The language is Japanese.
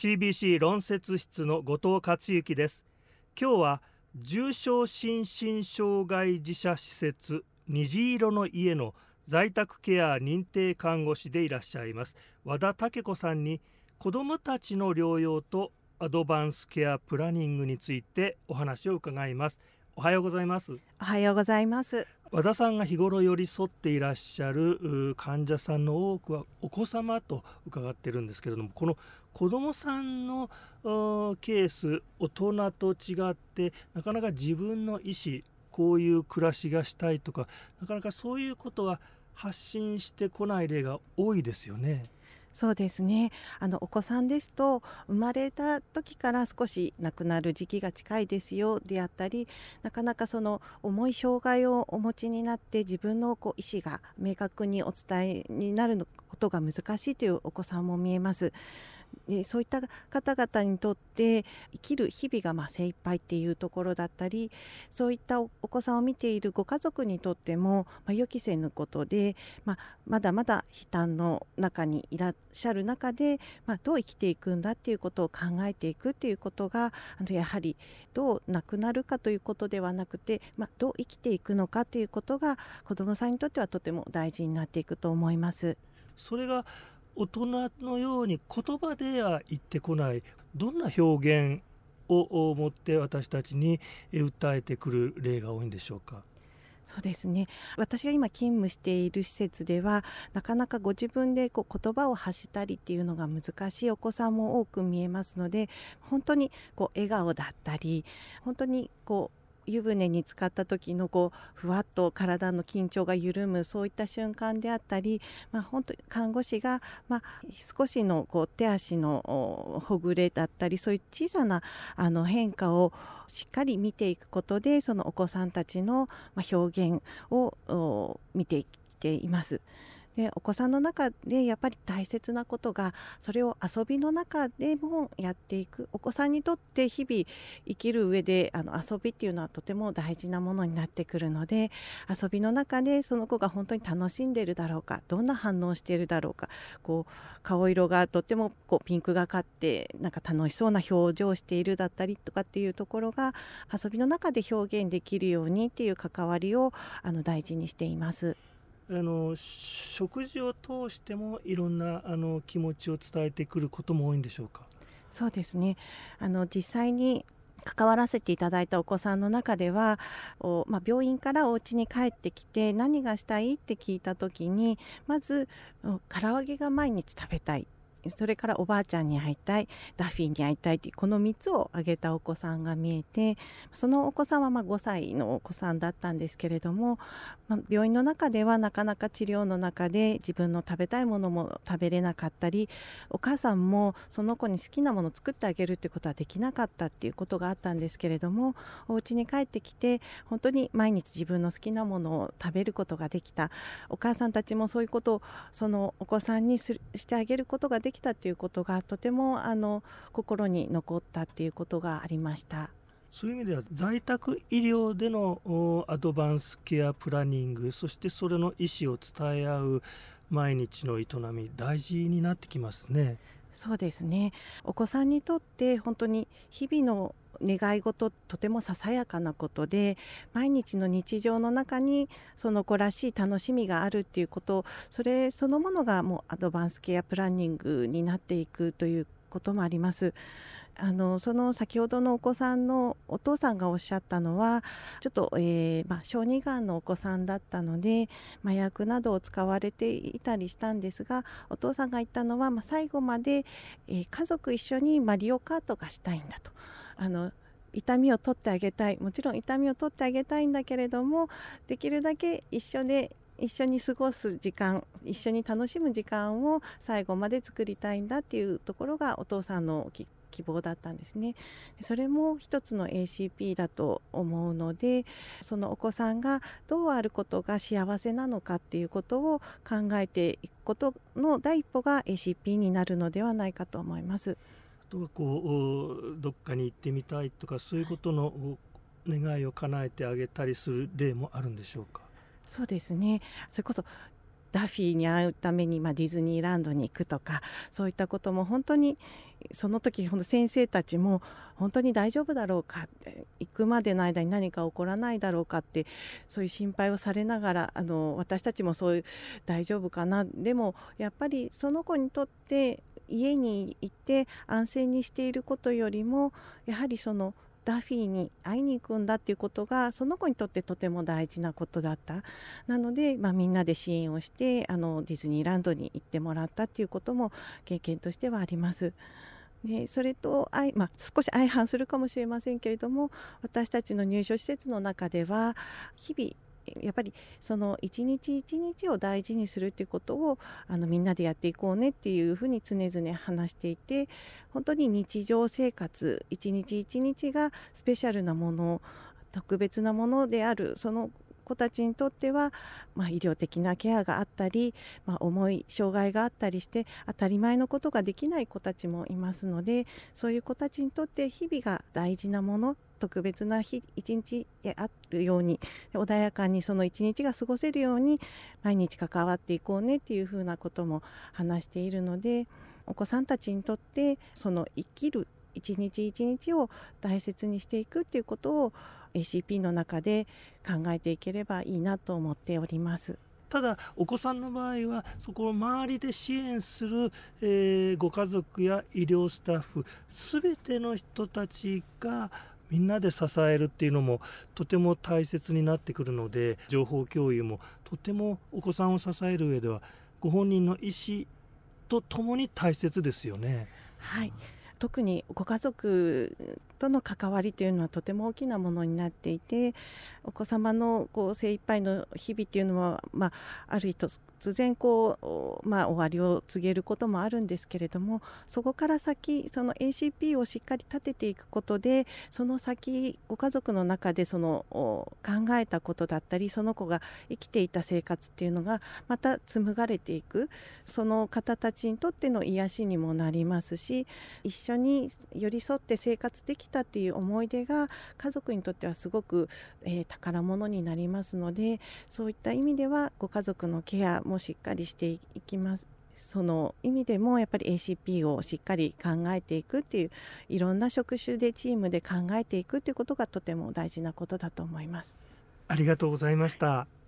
CBC 論説室の後藤克之です。今日は重症心身障害児者施設虹色の家の在宅ケア認定看護師でいらっしゃいます和田武子さんに子どもたちの療養とアドバンスケアプランニングについてお話を伺います。おはようございます。おはようございます。和田さんが日頃寄り添っていらっしゃる患者さんの多くはお子様と伺ってるんですけれどもこの子どもさんのケース大人と違ってなかなか自分の意思こういう暮らしがしたいとかなかなかそういうことは発信してこない例が多いですよね。そうですねあのお子さんですと生まれた時から少し亡くなる時期が近いですよであったりなかなかその重い障害をお持ちになって自分のこう意思が明確にお伝えになることが難しいというお子さんも見えます。でそういった方々にとって生きる日々がまあ精一杯っていうところだったりそういったお子さんを見ているご家族にとっても、まあ、予期せぬことで、まあ、まだまだ悲嘆の中にいらっしゃる中で、まあ、どう生きていくんだっていうことを考えていくっていうことがあのやはりどう亡くなるかということではなくて、まあ、どう生きていくのかということが子どもさんにとってはとても大事になっていくと思います。それが大人のように言葉では言ってこない。どんな表現を持って私たちに訴えてくる例が多いんでしょうか？そうですね。私が今勤務している施設ではなかなかご自分でこう言葉を発したりっていうのが難しいお子さんも多く見えますので本当にこう笑顔だったり本当にこう湯船に浸かった時のこうふわっと体の緊張が緩むそういった瞬間であったり、まあ、本当に看護師が、まあ、少しのこう手足のほぐれだったりそういう小さなあの変化をしっかり見ていくことでそのお子さんたちの表現を見てきています。でお子さんの中でやっぱり大切なことがそれを遊びの中でもやっていくお子さんにとって日々生きる上であの遊びっていうのはとても大事なものになってくるので遊びの中でその子が本当に楽しんでるだろうかどんな反応しているだろうかこう顔色がとってもこうピンクがかってなんか楽しそうな表情をしているだったりとかっていうところが遊びの中で表現できるようにっていう関わりをあの大事にしています。あの食事を通してもいろんなあの気持ちを伝えてくることも多いんでしょうか？そうですね。あの実際に関わらせていただいたお子さんの中ではお、まあ、病院からお家に帰ってきて何がしたいって聞いた時にまず唐揚げが毎日食べたい。それからおばあちゃんに会いたいダッフィーに会いたいというこの3つを挙げたお子さんが見えてそのお子さんはま5歳のお子さんだったんですけれども、まあ、病院の中ではなかなか治療の中で自分の食べたいものも食べれなかったりお母さんもその子に好きなものを作ってあげるってことはできなかったっていうことがあったんですけれどもお家に帰ってきて本当に毎日自分の好きなものを食べることができた。お母さんたちもそういうことをそのお子さんにしてあげることができできたということがとてもあの心に残ったっていうことがありました。そういう意味では在宅医療でのアドバンスケアプランニングそしてそれの意思を伝え合う毎日の営み大事になってきますね。そうですねお子さんにとって本当に日々の願い事とてもささやかなことで毎日の日常の中にその子らしい楽しみがあるっていうことそれそのものがもうアドバンスケアプランニングになっていくということもあります。あのその先ほどのお子さんのお父さんがおっしゃったのはちょっと、えー、まあ、小児がんのお子さんだったので麻薬などを使われていたりしたんですがお父さんが言ったのは、まあ、最後まで、えー、家族一緒にマリオカートがしたいんだと。あの痛みを取ってあげたいもちろん痛みを取ってあげたいんだけれどもできるだけ一緒で一緒に過ごす時間一緒に楽しむ時間を最後まで作りたいんだっていうところがお父さんのき希望だったんですね。それも一つの ACP だと思うのでそのお子さんがどうあることが幸せなのかっていうことを考えていくことの第一歩が ACP になるのではないかと思います。とはこうどっかに行ってみたいとかそういうことの願いを叶えてあげたりする例もあるんでしょうか？そうですね。それこそダッフィーに会うために、まあ、ディズニーランドに行くとかそういったことも本当にその時ほん先生たちも本当に大丈夫だろうか行くまでの間に何か起こらないだろうかってそういう心配をされながらあの私たちもそういう大丈夫かな。でもやっぱりその子にとって家にいて安静にしていることよりもやはりそのダフィーに会いに行くんだっていうことがその子にとってとても大事なことだったなので、まあ、みんなで支援をしてあのディズニーランドに行ってもらったっていうことも経験としてはあります。でそれと相、まあ、少し相反するかもしれませんけれども私たちの入所施設の中では日々やっぱりその一日一日を大事にするっていうことをあのみんなでやっていこうねっていうふうに常々話していて本当に日常生活一日一日がスペシャルなもの特別なものであるその子たちにとっては、まあ、医療的なケアがあったり、まあ、重い障害があったりして当たり前のことができない子たちもいますのでそういう子たちにとって日々が大事なもの特別な日一日であるように穏やかにその一日が過ごせるように毎日関わっていこうねっていうふうなことも話しているのでお子さんたちにとってその生きる一日一日を大切にしていくっていうことを ACP の中で考えていければいいなと思っております。ただお子さんの場合はそこを周りで支援する、えー、ご家族や医療スタッフ全ての人たちがみんなで支えるっていうのもとても大切になってくるので情報共有もとてもお子さんを支える上ではご本人の意思とともに大切ですよね。はい特にご家族との関わりというのはとても大きなものになっていてお子様のこう精一杯の日々っていうのは、まあ、ある日突然こう、まあ、終わりを告げることもあるんですけれどもそこから先その ACP をしっかり立てていくことでその先ご家族の中でその考えたことだったりその子が生きていた生活っていうのがまた紡がれていく。その方たちにとっての癒しにもなりますし一緒に寄り添って生活できたっていう思い出が家族にとってはすごく、えー、宝物になりますのでそういった意味ではご家族のケアもしっかりしていきますその意味でもやっぱり ACP をしっかり考えていくっていういろんな職種でチームで考えていくっていうことがとても大事なことだと思います。ありがとうございました。